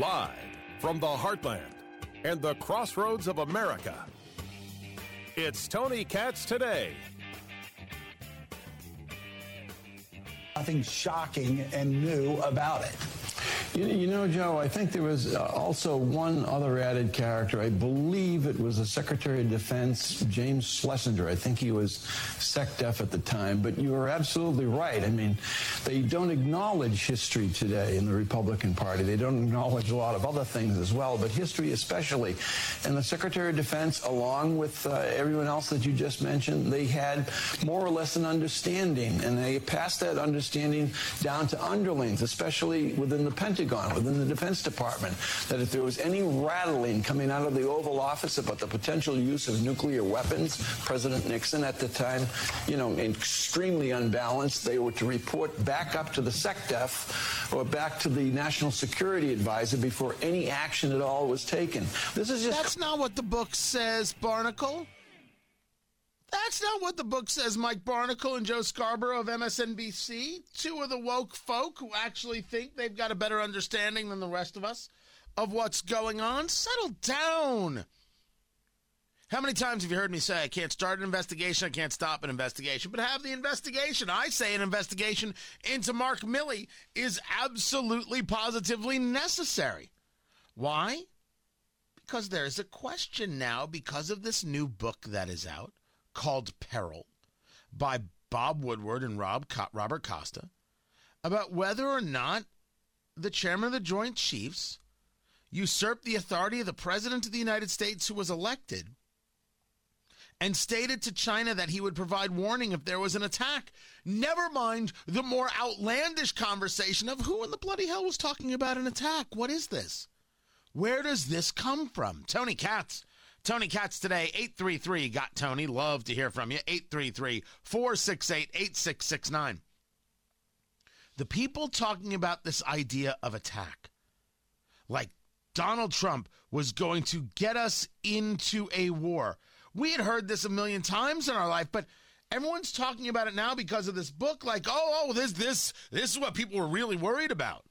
Live from the heartland and the crossroads of America. It's Tony Katz today. Nothing shocking and new about it. You, you, know, Joe, I think there was uh, also one other added character. I believe it was the Secretary of Defense, James Schlesinger. I think he was SecDef at the time. But you are absolutely right. I mean, they don't acknowledge history today in the Republican Party. They don't acknowledge a lot of other things as well, but history especially. And the Secretary of Defense, along with uh, everyone else that you just mentioned, they had more or less an understanding, and they passed that understanding down to underlings, especially within the Pentagon Pentagon, within the Defense Department, that if there was any rattling coming out of the Oval Office about the potential use of nuclear weapons, President Nixon at the time, you know, extremely unbalanced, they were to report back up to the SecDef or back to the National Security Advisor before any action at all was taken. This is just. That's not what the book says, Barnicle. That's not what the book says, Mike Barnicle and Joe Scarborough of MSNBC. Two of the woke folk who actually think they've got a better understanding than the rest of us of what's going on. Settle down. How many times have you heard me say I can't start an investigation, I can't stop an investigation, but have the investigation? I say an investigation into Mark Milley is absolutely positively necessary. Why? Because there's a question now because of this new book that is out called Peril by Bob Woodward and Rob Co- Robert Costa about whether or not the chairman of the Joint Chiefs usurped the authority of the President of the United States who was elected and stated to China that he would provide warning if there was an attack. Never mind the more outlandish conversation of who in the bloody hell was talking about an attack. What is this? Where does this come from? Tony Katz Tony Katz today, 833 got Tony. Love to hear from you. 833 468 8669. The people talking about this idea of attack, like Donald Trump was going to get us into a war. We had heard this a million times in our life, but everyone's talking about it now because of this book. Like, oh, oh, this, this, this is what people were really worried about.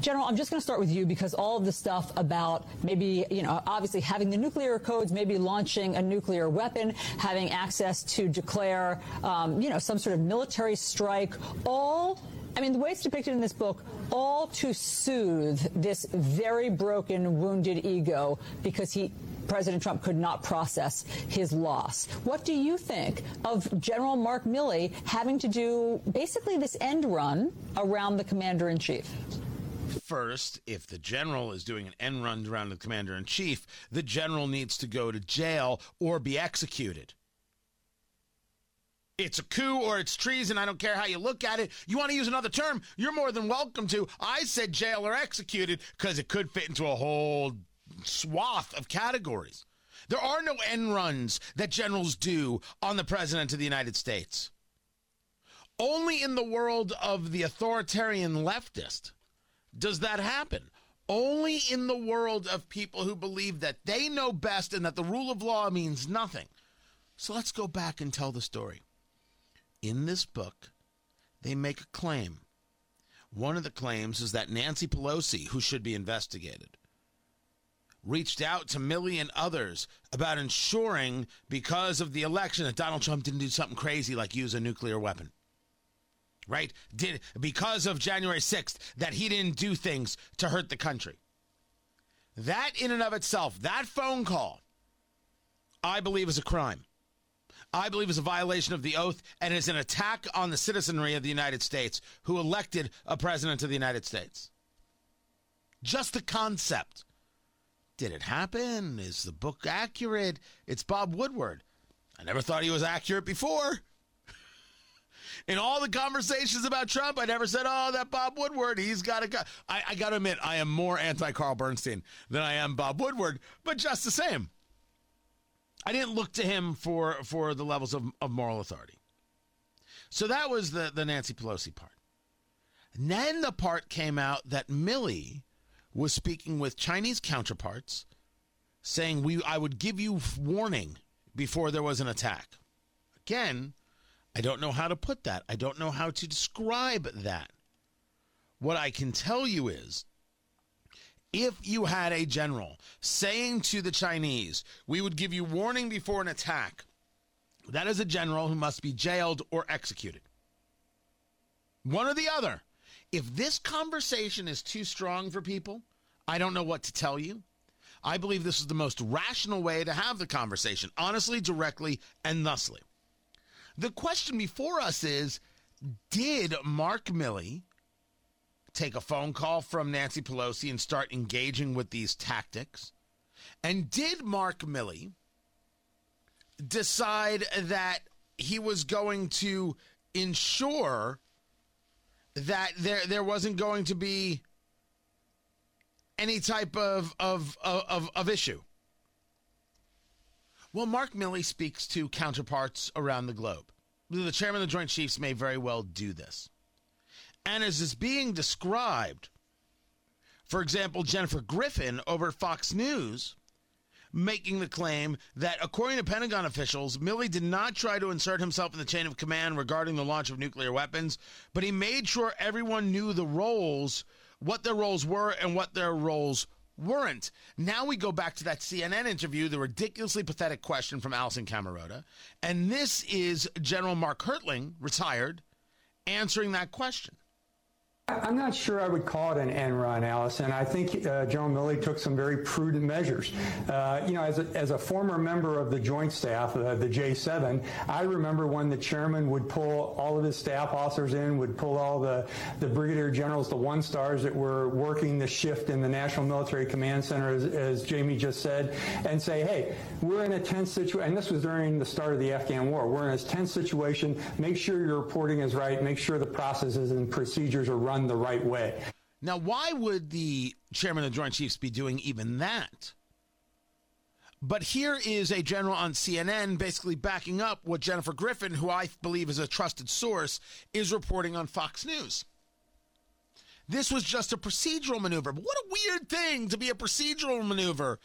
General, I'm just going to start with you because all of the stuff about maybe, you know, obviously having the nuclear codes, maybe launching a nuclear weapon, having access to declare, um, you know, some sort of military strike, all I mean, the way it's depicted in this book, all to soothe this very broken, wounded ego because he, President Trump could not process his loss. What do you think of General Mark Milley having to do basically this end run around the commander in chief? First, if the general is doing an end run around the commander in chief, the general needs to go to jail or be executed. It's a coup or it's treason. I don't care how you look at it. You want to use another term? You're more than welcome to. I said jail or executed because it could fit into a whole swath of categories. There are no end runs that generals do on the president of the United States. Only in the world of the authoritarian leftist does that happen? Only in the world of people who believe that they know best and that the rule of law means nothing. So let's go back and tell the story. In this book, they make a claim. One of the claims is that Nancy Pelosi, who should be investigated, reached out to Milley and others about ensuring, because of the election, that Donald Trump didn't do something crazy like use a nuclear weapon right? Did because of January 6th that he didn't do things to hurt the country. That in and of itself, that phone call, I believe is a crime. I believe is a violation of the oath and is an attack on the citizenry of the United States who elected a president of the United States. Just the concept. Did it happen? Is the book accurate? It's Bob Woodward. I never thought he was accurate before. In all the conversations about Trump, I never said, "Oh, that Bob Woodward, he's got to go." I, I got to admit, I am more anti Carl Bernstein than I am Bob Woodward, but just the same, I didn't look to him for for the levels of, of moral authority. So that was the the Nancy Pelosi part. And then the part came out that Milley was speaking with Chinese counterparts, saying we I would give you warning before there was an attack. Again, I don't know how to put that. I don't know how to describe that. What I can tell you is if you had a general saying to the Chinese, we would give you warning before an attack, that is a general who must be jailed or executed. One or the other. If this conversation is too strong for people, I don't know what to tell you. I believe this is the most rational way to have the conversation, honestly, directly, and thusly. The question before us is Did Mark Milley take a phone call from Nancy Pelosi and start engaging with these tactics? And did Mark Milley decide that he was going to ensure that there there wasn't going to be any type of of of, of issue? Well, Mark Milley speaks to counterparts around the globe. The chairman of the Joint Chiefs may very well do this. And as is being described, for example, Jennifer Griffin over Fox News making the claim that, according to Pentagon officials, Milley did not try to insert himself in the chain of command regarding the launch of nuclear weapons, but he made sure everyone knew the roles, what their roles were, and what their roles weren't. Now we go back to that CNN interview, the ridiculously pathetic question from Alisyn Camerota. And this is General Mark Hertling, retired, answering that question. I'm not sure I would call it an end run, Alisyn. I think uh, General Milley took some very prudent measures. Uh, you know, as a, as a former member of the Joint Staff, uh, the J7, I remember when the chairman would pull all of his staff officers in, would pull all the, the brigadier generals, the one stars that were working the shift in the National Military Command Center, as, as Jamie just said, and say, hey, we're in a tense situation. And this was during the start of the Afghan war. We're in a tense situation. Make sure your reporting is right. Make sure the processes and procedures are run the right way. Now, why would the chairman of the Joint Chiefs be doing even that? But here is a general on CNN basically backing up what Jennifer Griffin, who I believe is a trusted source, is reporting on Fox News. This was just a procedural maneuver. But what a weird thing to be a procedural maneuver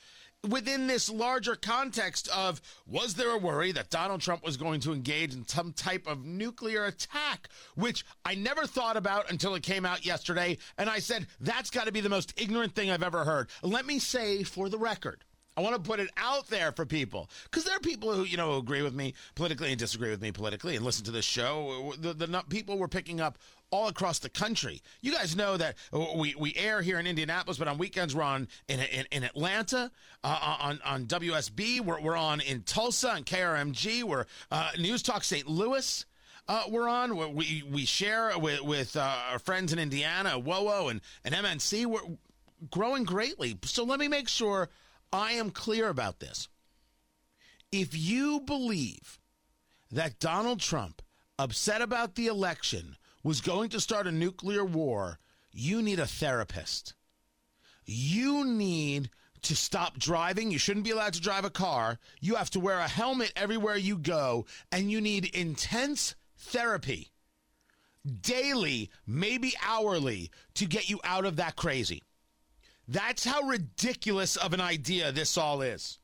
within this larger context of was there a worry that Donald Trump was going to engage in some type of nuclear attack, which I never thought about until it came out yesterday. And I said, that's got to be the most ignorant thing I've ever heard. Let me say for the record, I want to put it out there for people because there are people who you know agree with me politically and disagree with me politically and listen to this show. The, the people were picking up all across the country. You guys know that we, we air here in Indianapolis, but on weekends we're on in in, in Atlanta, uh, on on WSB. We're, we're on in Tulsa and KRMG. We're uh, News Talk St. Louis. Uh, we're on. We we share with with uh, our friends in Indiana, WOWO and and MNC. We're growing greatly. So let me make sure I am clear about this. If you believe that Donald Trump, upset about the election, was going to start a nuclear war, you need a therapist. You need to stop driving. You shouldn't be allowed to drive a car. You have to wear a helmet everywhere you go, and you need intense therapy daily, maybe hourly, to get you out of that crazy. That's how ridiculous of an idea this all is.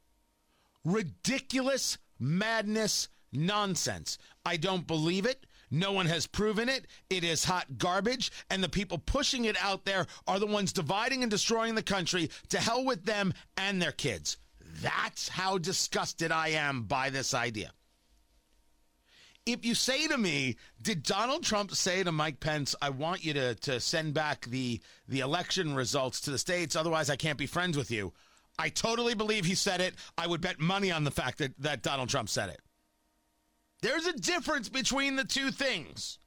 Ridiculous madness nonsense. I don't believe it. No one has proven it. It is hot garbage. And the people pushing it out there are the ones dividing and destroying the country. To hell with them and their kids. That's how disgusted I am by this idea if you say to me, did Donald Trump say to Mike Pence, I want you to, to send back the, the election results to the states, otherwise I can't be friends with you? I totally believe he said it. I would bet money on the fact that, that Donald Trump said it. There's a difference between the two things.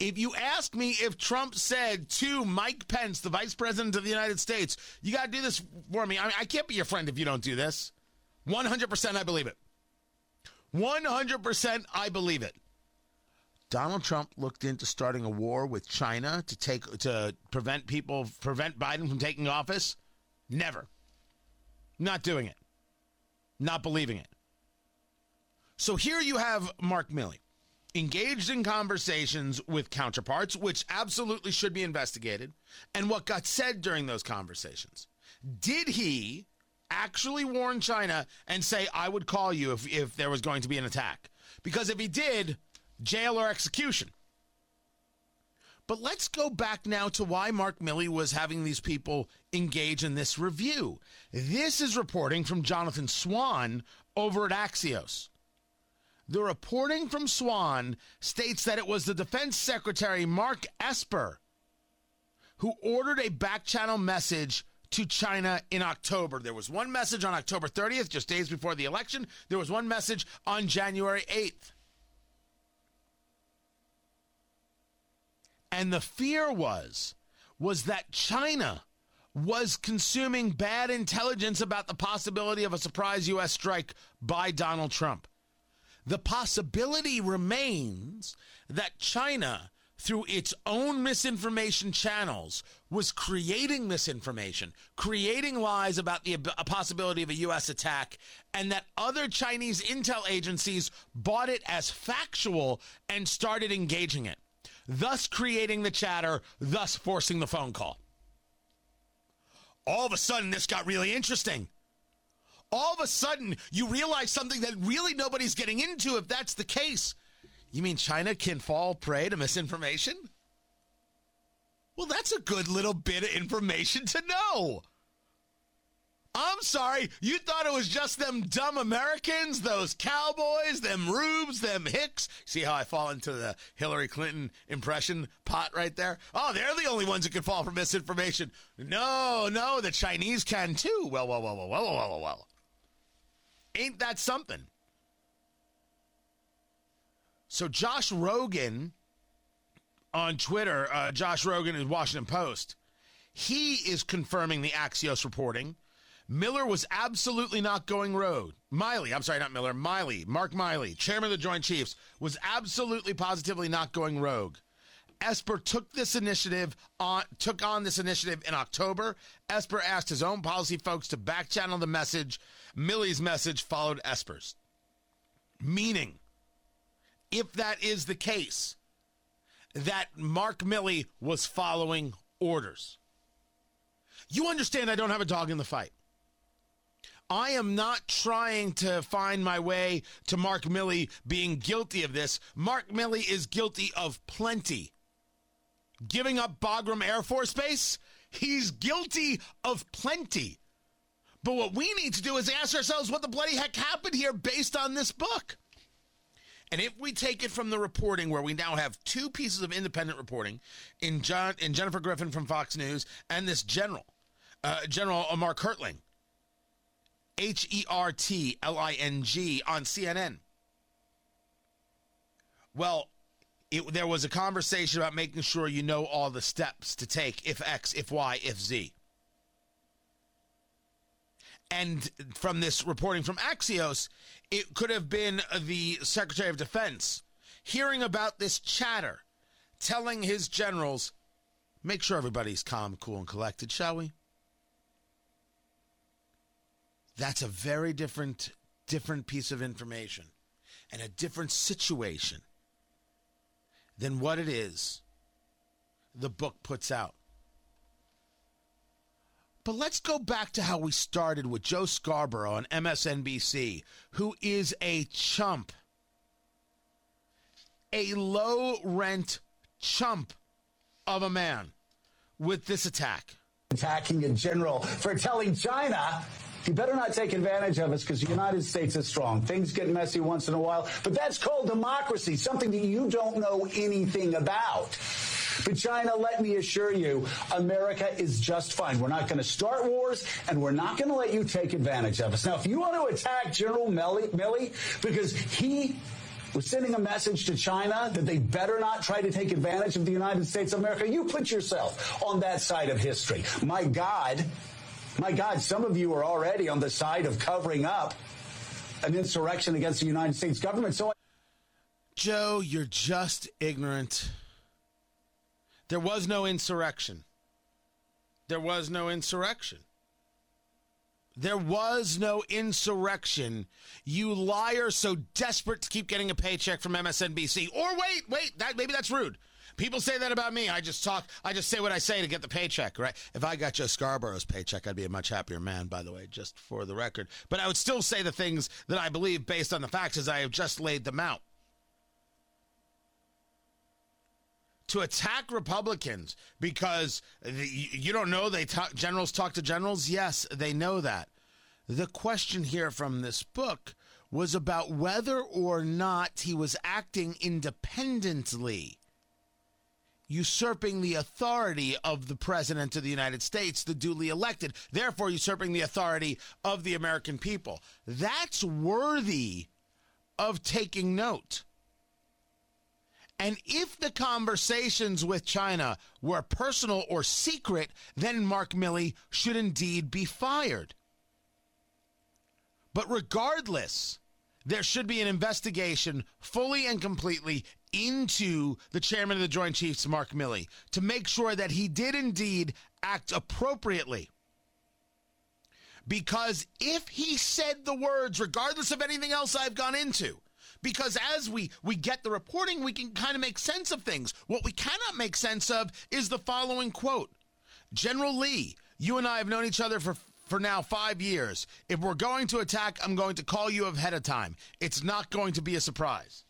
If you ask me if Trump said to Mike Pence, the vice president of the United States, you got to do this for me, I, mean, I can't be your friend if you don't do this. 100% I believe it. 100% I believe it. Donald Trump looked into starting a war with China to take to prevent people prevent Biden from taking office? Never. Not doing it. Not believing it. So here you have Mark Milley engaged in conversations with counterparts, which absolutely should be investigated, and what got said during those conversations. Did he actually warn China and say, I would call you if, if there was going to be an attack. Because if he did, jail or execution. But let's go back now to why Mark Milley was having these people engage in this review. This is reporting from Jonathan Swan over at Axios. The reporting from Swan states that it was the Defense Secretary Mark Esper who ordered a back channel message to China in October. There was one message on October 30th, just days before the election. There was one message on January 8th. And the fear was was that China was consuming bad intelligence about the possibility of a surprise US strike by Donald Trump. The possibility remains that China through its own misinformation channels was creating misinformation, creating lies about the possibility of a U.S. attack, and that other Chinese intel agencies bought it as factual and started engaging it, thus creating the chatter, thus forcing the phone call. All of a sudden, this got really interesting. All of a sudden, you realize something that really nobody's getting into if that's the case you mean China can fall prey to misinformation? Well, that's a good little bit of information to know. I'm sorry, you thought it was just them dumb Americans, those cowboys, them rubes, them hicks. See how I fall into the Hillary Clinton impression pot right there? Oh, they're the only ones who can fall for misinformation. No, no, the Chinese can too. Well, well, well, well, well, well, well, well. Ain't that something? So Josh Rogin on Twitter, uh, Josh Rogin is Washington Post. He is confirming the Axios reporting. Miller was absolutely not going rogue. Milley, I'm sorry, not Miller, Milley, Mark Milley, chairman of the Joint Chiefs, was absolutely positively not going rogue. Esper took this initiative on took on this initiative in October. Esper asked his own policy folks to back channel the message. Milley's message followed Esper's. Meaning, if that is the case, that Mark Milley was following orders. You understand I don't have a dog in the fight. I am not trying to find my way to Mark Milley being guilty of this. Mark Milley is guilty of plenty. Giving up Bagram Air Force Base, he's guilty of plenty. But what we need to do is ask ourselves what the bloody heck happened here based on this book. And if we take it from the reporting, where we now have two pieces of independent reporting in John in Jennifer Griffin from Fox News and this general, uh, General Mark Hertling, H E R T L I N G on CNN. Well, it, there was a conversation about making sure you know all the steps to take if X, if Y, if Z. And from this reporting from Axios, it could have been the Secretary of Defense hearing about this chatter, telling his generals, make sure everybody's calm, cool, and collected, shall we? That's a very different different piece of information and a different situation than what it is the book puts out. But let's go back to how we started with Joe Scarborough on MSNBC, who is a chump, a low rent chump of a man with this attack. Attacking in general for telling China you better not take advantage of us because the United States is strong. Things get messy once in a while, but that's called democracy, something that you don't know anything about. But China, let me assure you, America is just fine. We're not going to start wars, and we're not going to let you take advantage of us. Now, if you want to attack General Milley, because he was sending a message to China that they better not try to take advantage of the United States of America, you put yourself on that side of history. My God, my God, some of you are already on the side of covering up an insurrection against the United States government. So, Joe, you're just ignorant. There was no insurrection. There was no insurrection. There was no insurrection. You liar so desperate to keep getting a paycheck from MSNBC. Or wait, wait, that maybe that's rude. People say that about me. I just talk, I just say what I say to get the paycheck, right? If I got Joe Scarborough's paycheck, I'd be a much happier man, by the way, just for the record. But I would still say the things that I believe based on the facts as I have just laid them out. To attack Republicans because you don't know they talk, generals talk to generals. Yes, they know that. The question here from this book was about whether or not he was acting independently, usurping the authority of the President of the United States, the duly elected, therefore usurping the authority of the American people. That's worthy of taking note. And if the conversations with China were personal or secret, then Mark Milley should indeed be fired. But regardless, there should be an investigation fully and completely into the chairman of the Joint Chiefs, Mark Milley, to make sure that he did indeed act appropriately. Because if he said the words, regardless of anything else I've gone into, because as we we get the reporting we can kind of make sense of things. What we cannot make sense of is the following quote. General Li you and i have known each other for for now five years. If we're going to attack i'm going to call you ahead of time. It's not going to be a surprise.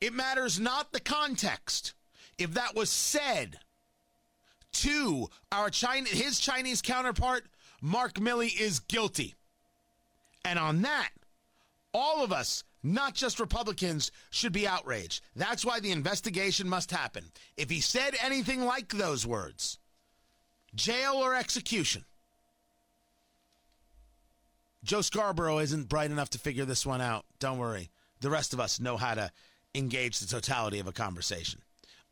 It matters not the context. If that was said to our China, his Chinese counterpart, Mark Milley is guilty. And on that, all of us not just Republicans, should be outraged. That's why the investigation must happen. If he said anything like those words, jail or execution. Joe Scarborough isn't bright enough to figure this one out. Don't worry. The rest of us know how to engage the totality of a conversation.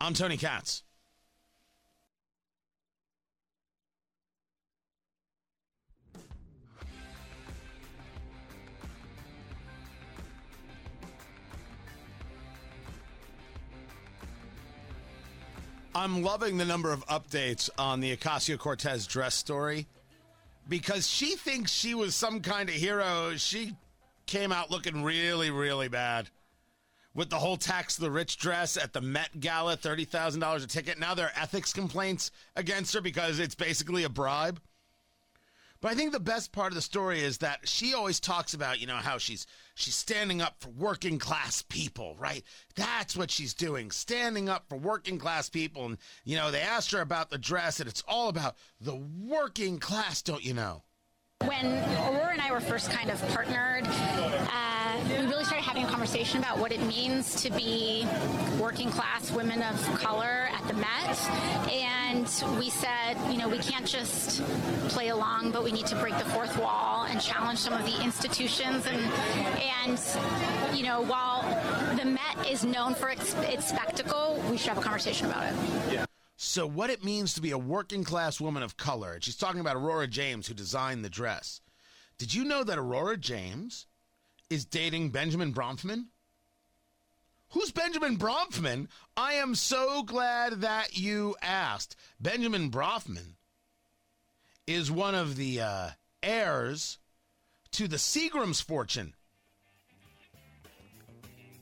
I'm Tony Katz. I'm loving the number of updates on the Ocasio Cortez dress story because she thinks she was some kind of hero. She came out looking really, really bad with the whole tax the rich dress at the Met Gala, $30,000 a ticket. Now there are ethics complaints against her because it's basically a bribe. But I think the best part of the story is that she always talks about, you know, how she's she's standing up for working class people, right? That's what she's doing, standing up for working class people. And you know, they asked her about the dress, and it's all about the working class, don't you know? When Aurora and I were first kind of partnered, uh, we really started having a conversation about what it means to be working class women of color at the Met. And we said, you know, we can't just play along, but we need to break the fourth wall and challenge some of the institutions. And, and you know, while the Met is known for its, its spectacle, we should have a conversation about it. Yeah. So, what it means to be a working class woman of color, and she's talking about Aurora James, who designed the dress. Did you know that Aurora James is dating Benjamin Bronfman? Who's Benjamin Bronfman? I am so glad that you asked. Benjamin Bronfman is one of the uh, heirs to the Seagram's fortune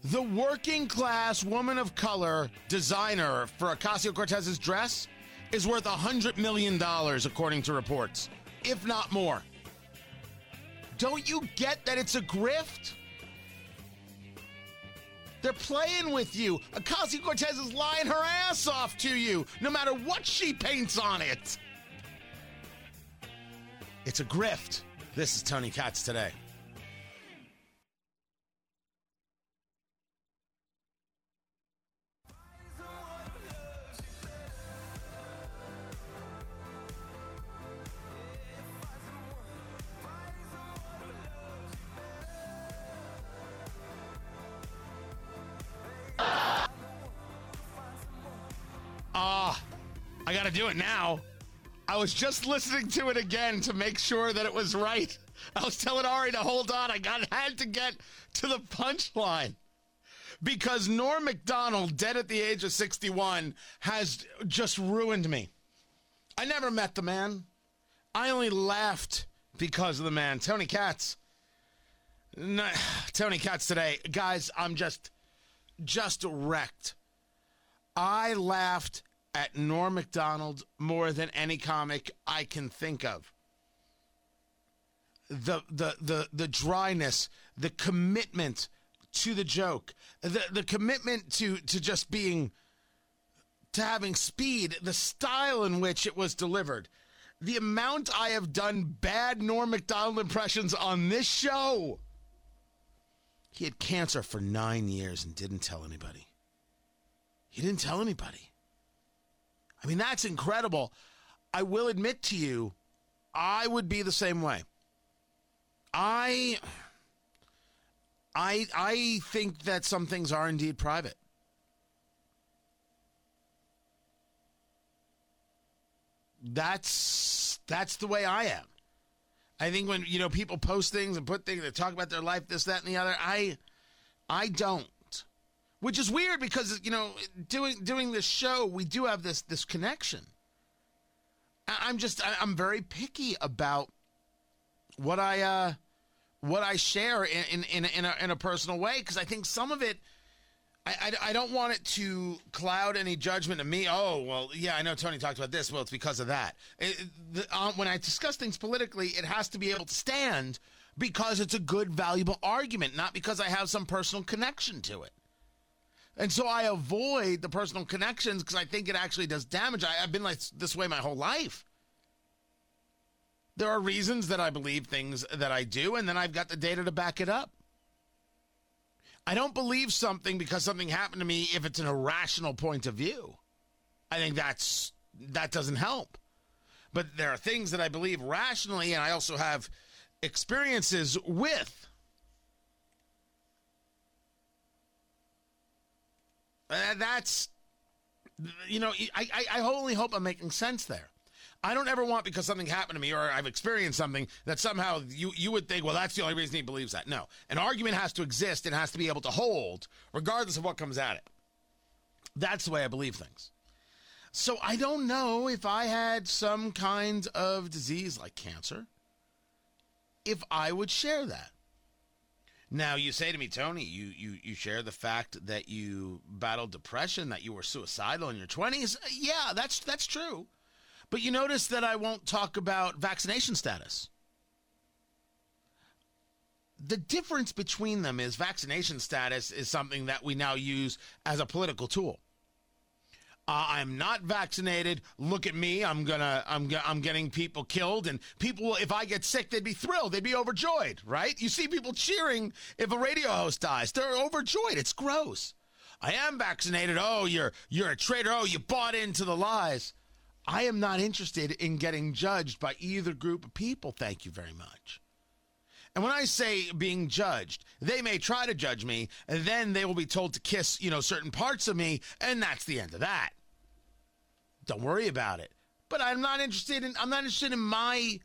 the working class woman of color designer for Ocasio Cortez's dress is worth $100 million, according to reports, if not more. Don't you get that it's a grift? They're playing with you. Ocasio Cortez is lying her ass off to you, no matter what she paints on it. It's a grift. This is Tony Katz today. Ah, got to do it now. I was just listening to it again to make sure that it was right. I was telling Ari to hold on. I got had to get to the punchline because Norm Macdonald, dead at the age of 61, has just ruined me. I never met the man. I only laughed because of the man. Tony Katz. No, Tony Katz today. Guys, I'm just just wrecked. I laughed at Norm Macdonald more than any comic I can think of. The the the the dryness, the commitment to the joke, the the commitment to to just being to having speed, the style in which it was delivered, the amount I have done bad Norm Macdonald impressions on this show. He had cancer for nine years and didn't tell anybody. He didn't tell anybody. I mean, that's incredible. I will admit to you, I would be the same way. I I I think that some things are indeed private. That's that's the way I am. I think when you know people post things and put things that talk about their life, this, that, and the other, I I don't. Which is weird because you know doing doing this show, we do have this this connection. I'm just I'm very picky about what I uh what I share in in in, a, in a personal way because I think some of it I, I, I, don't want it to cloud any judgment of me. Oh, well, yeah, I know Tony talked about this. Well, it's because of that. It, the, uh, when I discuss things politically, it has to be able to stand because it's a good, valuable argument, not because I have some personal connection to it. And so I avoid the personal connections because I think it actually does damage. I, I've been like this way my whole life. There are reasons that I believe things that I do, and then I've got the data to back it up. I don't believe something because something happened to me if it's an irrational point of view. I think that's that doesn't help. But there are things that I believe rationally and I also have experiences with. Uh, that's you know, I, I, I only hope I'm making sense there. I don't ever want because something happened to me or I've experienced something that somehow you, you would think, well, that's the only reason he believes that. No. An argument has to exist and has to be able to hold, regardless of what comes at it. That's the way I believe things. So I don't know if I had some kind of disease like cancer, if I would share that. Now you say to me, Tony, you you you share the fact that you battled depression, that you were suicidal in your twenties. Yeah, that's that's true. But you notice that I won't talk about vaccination status. The difference between them is vaccination status is something that we now use as a political tool. Uh, I'm not vaccinated. Look at me. I'm gonna. I'm. I'm getting people killed, and people. If I get sick, they'd be thrilled. They'd be overjoyed, right? You see people cheering if a radio host dies. They're overjoyed. It's gross. I am vaccinated. Oh, you're you're a traitor. Oh, you bought into the lies. I am not interested in getting judged by either group of people. Thank you very much. And when I say being judged, they may try to judge me, and then they will be told to kiss, you know, certain parts of me, and that's the end of that. Don't worry about it. But I'm not interested in I'm not interested in my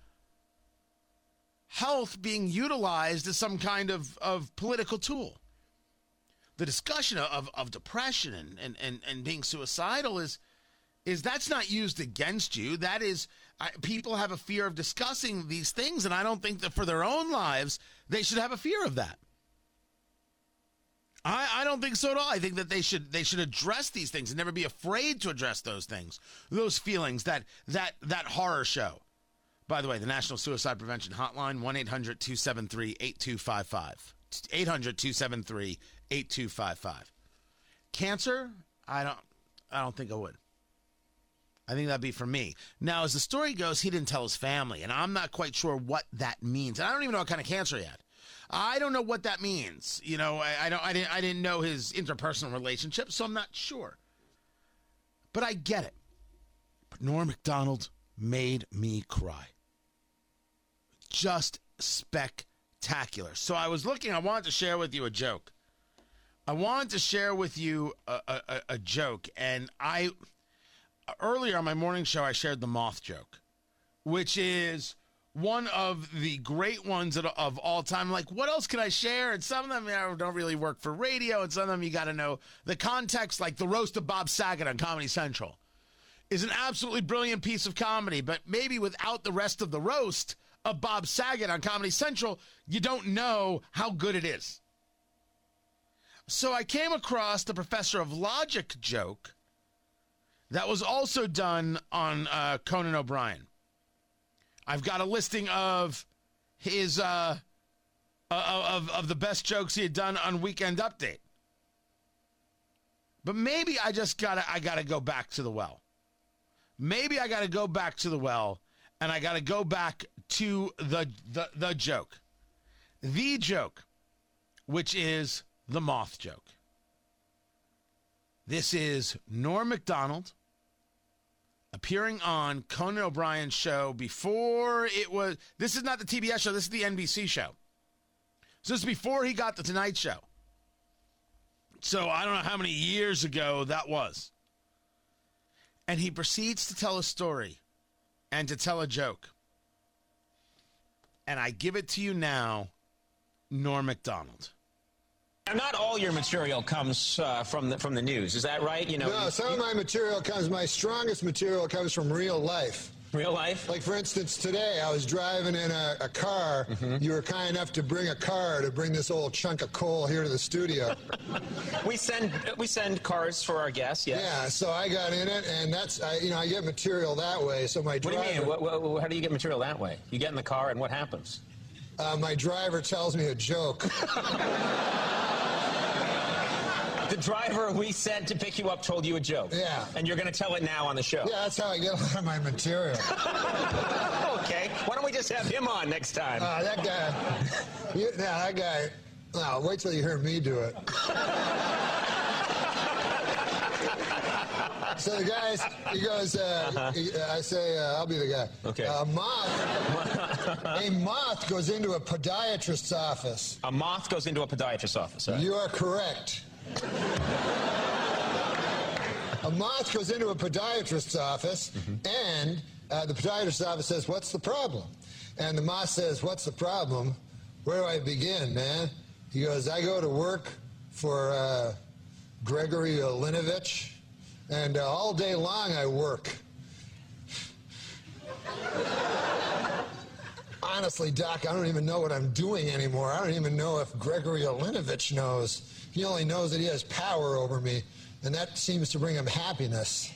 health being utilized as some kind of, of political tool. The discussion of, of depression and, and, and, and being suicidal is is that's not used against you. That is, I, people have a fear of discussing these things, and I don't think that for their own lives they should have a fear of that. I, I don't think so at all. I think that they should they should address these things and never be afraid to address those things, those feelings, that that that horror show. By the way, the National Suicide Prevention Hotline, 1 800 273 8255. 800 273 8255. Cancer? I don't I don't think I would. I think that'd be for me. Now, as the story goes, he didn't tell his family, and I'm not quite sure what that means. And I don't even know what kind of cancer he had. I don't know what that means. You know, I, I don't. I didn't. I didn't know his interpersonal relationship, so I'm not sure. But I get it. But Norm Macdonald made me cry. Just spectacular. So I was looking. I wanted to share with you a joke. I wanted to share with you a, a, a joke, and I earlier on my morning show, I shared the moth joke, which is one of the great ones of all time. Like, what else can I share? And some of them you know, don't really work for radio, and some of them you got to know the context. Like the roast of Bob Saget on Comedy Central is an absolutely brilliant piece of comedy, but maybe without the rest of the roast of Bob Saget on Comedy Central, you don't know how good it is. So I came across the Professor of Logic joke that was also done on uh, Conan O'Brien. I've got a listing of his uh, of of the best jokes he had done on Weekend Update. But maybe I just gotta I gotta go back to the well. Maybe I gotta go back to the well and I gotta go back to the the, the joke. The joke, which is the moth joke. This is Norm Macdonald appearing on Conan O'Brien's show before it was. This is not the TBS show, this is the NBC show. So this is before he got the Tonight Show. So I don't know how many years ago that was. And he proceeds to tell a story and to tell a joke. And I give it to you now, Norm Macdonald. Now, not all your material comes uh, from the from the news. Is that right? You know, No, some of my material comes. My strongest material comes from real life. real life. Like for instance, today I was driving in a, a car. You were kind enough to bring a car to bring this old chunk of coal here to the studio. We send we send cars for our guests. Yes. yeah, so I got in it, and that's I, you know I get material that way. So my What do you driver, mean? What, what, how do you get material that way? You get in the car, and what happens? Uh, my driver tells me a joke. The driver we sent to pick you up told you a joke. Yeah. And you're going to tell it now on the show. yeah, that's how I get a lot of my material. Okay. Why don't we just have him on next time? Uh, that guy, you, now that guy. No, wait till you hear me do it. So the guys, he goes. Uh, he, I say, uh, I'll be the guy. Okay. A moth, a moth goes into a podiatrist's office. a moth goes into a podiatrist's office. huh? You are correct. A moth goes into a podiatrist's office, and uh, the podiatrist's office says, "What's the problem?" And the moth says, "What's the problem? Where do I begin, man?" He goes, "I go to work for uh, Gregory Linovich, and uh, all day long I work." Honestly, Doc, I don't even know what I'm doing anymore. I don't even know if Gregory Olinovich knows. He only knows that he has power over me, and that seems to bring him happiness.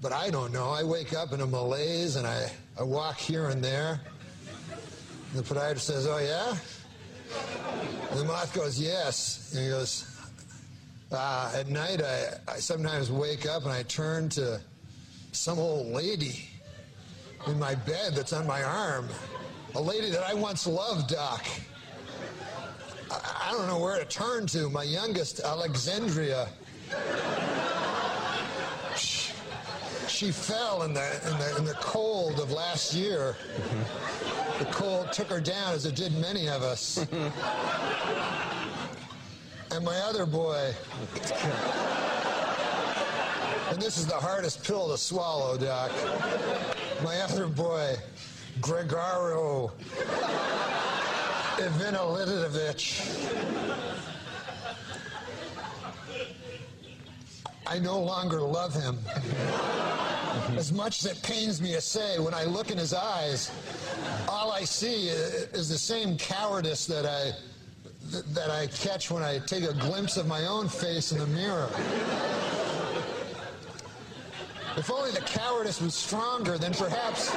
But I don't know. I wake up in a malaise and I, I walk here and there. And the podiatrist says, Oh, yeah? And the moth goes, Yes. And he goes, uh, At night, I, I sometimes wake up and I turn to some old lady in my bed that's on my arm. A lady that I once loved, Doc. I, I don't know where to turn to. My youngest, Alexandria. She, fell in the, in, the, in the cold of last year. The cold took her down, as it did many of us. and my other boy. And this is the hardest pill to swallow, Doc. My other boy, Gregorio Ivanilitovich. I no longer love him. As much as it pains me to say, when I look in his eyes, all I see is the same cowardice that I that I catch when I take a glimpse of my own face in the mirror. If only the cowardice was stronger, then perhaps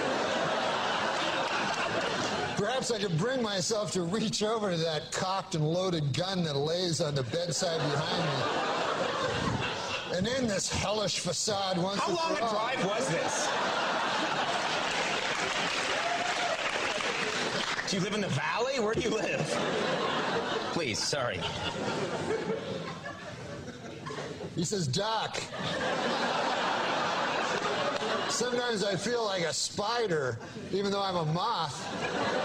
perhaps I could bring myself to reach over to that cocked and loaded gun that lays on the bedside behind me. And end this hellish facade once How long a all. drive was this? Do you live in the valley? Where do you live? Please, sorry. He says, Doc, sometimes I feel like a spider, even though I'm a moth,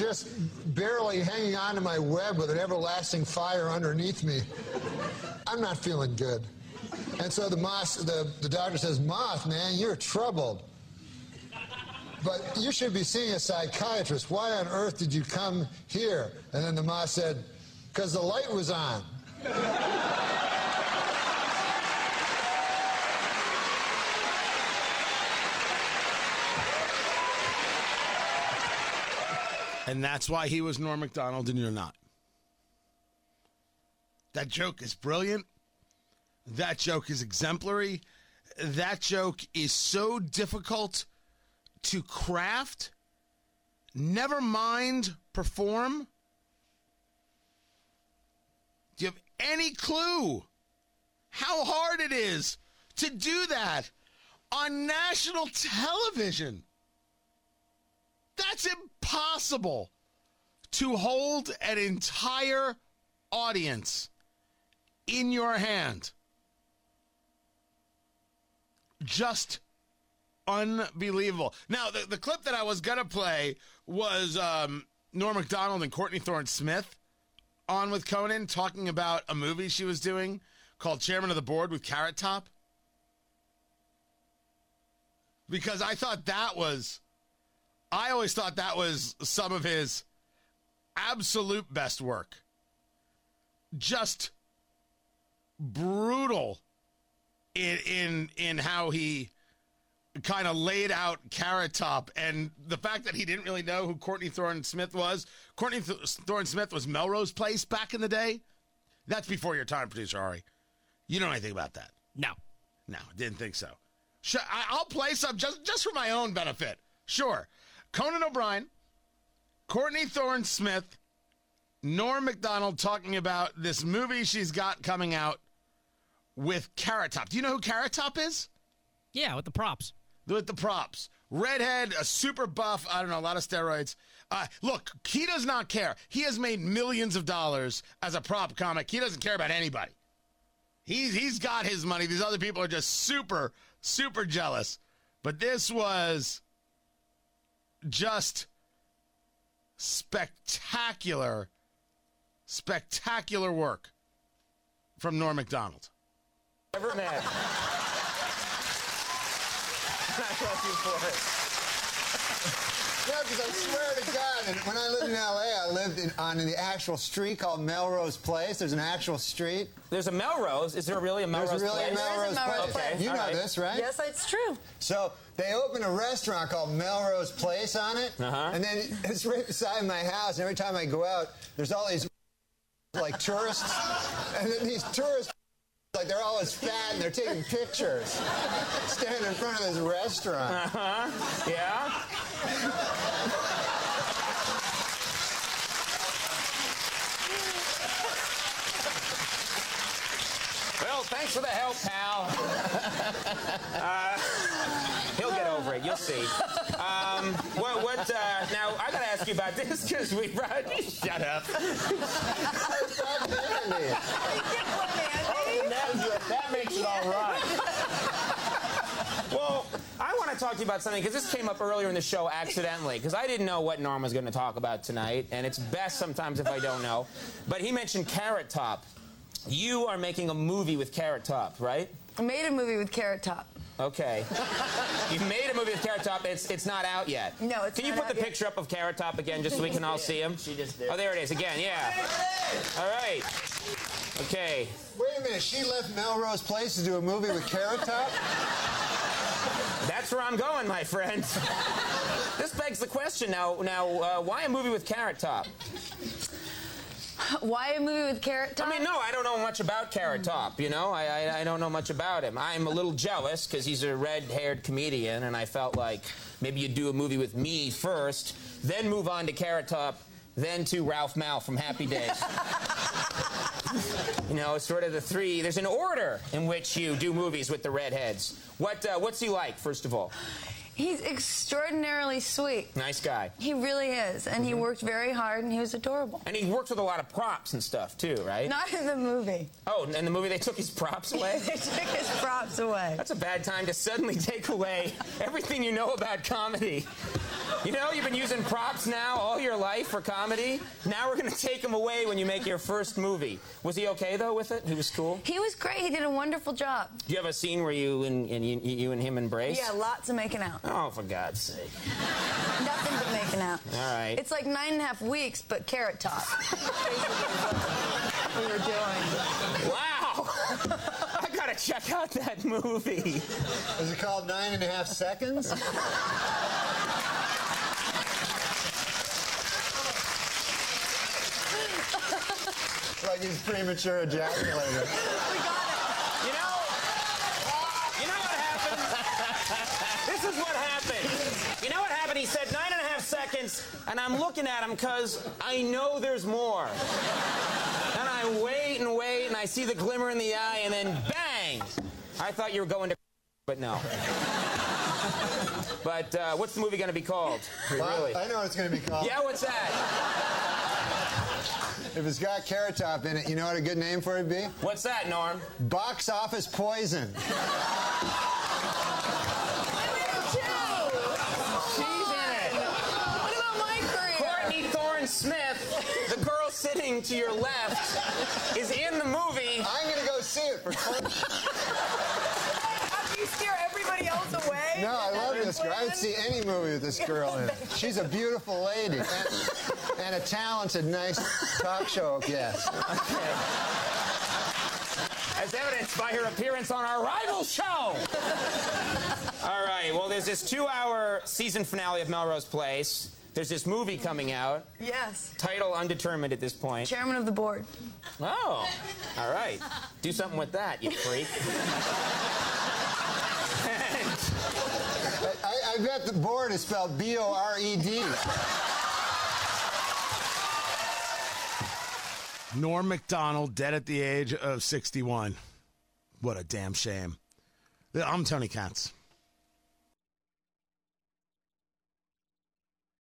just barely hanging on to my web with an everlasting fire underneath me. I'm not feeling good. And so the moth, the, the doctor says, Moth, man, you're troubled. But you should be seeing a psychiatrist. Why on earth did you come here? And then the moth said, because the light was on. And that's why he was Norm Macdonald and you're not. That joke is brilliant. That joke is exemplary. That joke is so difficult to craft, never mind perform. Do you have any clue how hard it is to do that on national television. That's impossible to hold an entire audience in your hand. Just unbelievable. Now, the, the clip that I was going to play was um, Norm Macdonald and Courtney Thorne Smith on with Conan talking about a movie she was doing called Chairman of the Board with Carrot Top. Because I thought that was, I always thought that was some of his absolute best work. Just brutal in in in how he kind of laid out Carrot Top and the fact that he didn't really know who Courtney Thorne Smith was. Courtney Th- Thorne Smith was Melrose Place back in the day. That's before your time, producer Ari. You don't know anything about that. No. No, didn't think so. Sh- I- I'll play some just just for my own benefit. Sure. Conan O'Brien, Courtney Thorne Smith, Norm Macdonald talking about this movie she's got coming out with Carrot Top. Do you know who Carrot Top is? Yeah, with the props. With the props. Redhead, a super buff, I don't know, a lot of steroids. Uh, look, he does not care. He has made millions of dollars as a prop comic. He doesn't care about anybody. He's, he's got his money. These other people are just super, super jealous. But this was just spectacular, spectacular work from Norm Macdonald. Ever met. I love you for Yeah, because I swear to God, and when I lived in L.A., I lived in, on the actual street called Melrose Place. There's an actual street. There's a Melrose. Is there really a Melrose There's really place? a Melrose, Melrose Place. Okay, You all know right. this, right? Yes, it's true. So they opened a restaurant called Melrose Place on it, Uh-huh. and then it's right beside my house. And every time I go out, there's all these like tourists, and then these tourists. Like they're always fat and they're taking pictures, standing in front of this restaurant. Uh-huh. Yeah? Well, thanks for the help, pal. Uh, he'll get over it. You'll see. Um, what? What? Uh, now I gotta ask you about this because we brought. Shut up. that makes it all right. Well, I want to talk to you about something because this came up earlier in the show accidentally because I didn't know what Norm was going to talk about tonight, and it's best sometimes if I don't know. But he mentioned Carrot Top. You are making a movie with Carrot Top, right? I made a movie with Carrot Top. Okay. You've made a movie with Carrot Top. It's it's not out yet. No, it's not. Can you not put the yet. picture up of Carrot Top again, just so we can all see him? She just did. Oh, there it is again. Yeah. All right. Okay. Wait a minute, she left Melrose Place to do a movie with Carrot Top? That's where I'm going, my friend. this begs the question now. Now, uh, why a movie with Carrot Top? Why a movie with Carrot Top? I mean, no, I don't know much about Carrot Top. You know, I I, I don't know much about him. I'm a little jealous because he's a red-haired comedian, and I felt like maybe you'd do a movie with me first, then move on to Carrot Top, then to Ralph Malph from Happy Days. you know, sort of the three. There's an order in which you do movies with the redheads. What uh, what's he like, first of all? He's extraordinarily sweet. Nice guy. He really is, and he mm-hmm. worked very hard, and he was adorable. And he works with a lot of props and stuff too, right? Not in the movie. Oh, in the movie they took his props away? they took his props away. That's a bad time to suddenly take away everything you know about comedy. You know, you've been using props now all your life for comedy. Now we're going to take them away when you make your first movie. Was he okay though with it? He was cool. He was great. He did a wonderful job. Do you have a scene where you and, and you, you and him embrace? Yeah, lots of making out. Oh, for God's sake! Nothing but making out. All right. It's like nine and a half weeks, but Carrot Top. we were doing. Wow! I gotta check out that movie. Is it called Nine and a Half Seconds? like he's premature ejaculator. You know, you know what happened? This is what happened. You know what happened? He said nine and a half seconds, and I'm looking at him because I know there's more. And I wait and wait, and I see the glimmer in the eye, and then bang! I thought you were going to, but no. but uh, what's the movie going to be called? Well, really? I know what it's going to be called. Yeah, what's that? If it's got Carrot Top in it, you know what a good name for it would be? What's that, Norm? Box Office Poison. What about my career? Courtney Thorne Smith, the girl sitting to your left, is in the movie. I'm going to go see it for Courtney. After you scare everybody else away? No, I love this girl. I would plan? see any movie with this girl in it. She's a beautiful lady and, and a talented, nice talk show guest. As evidenced by her appearance on our rival show. All right, well, there's this two hour season finale of Melrose Place. There's this movie coming out. Yes. Title undetermined at this point. Chairman of the board. Oh, all right. Do something with that, you freak. I, I bet the board is spelled B O R E D. Norm Macdonald dead at the age of 61. What a damn shame. I'm Tony Katz.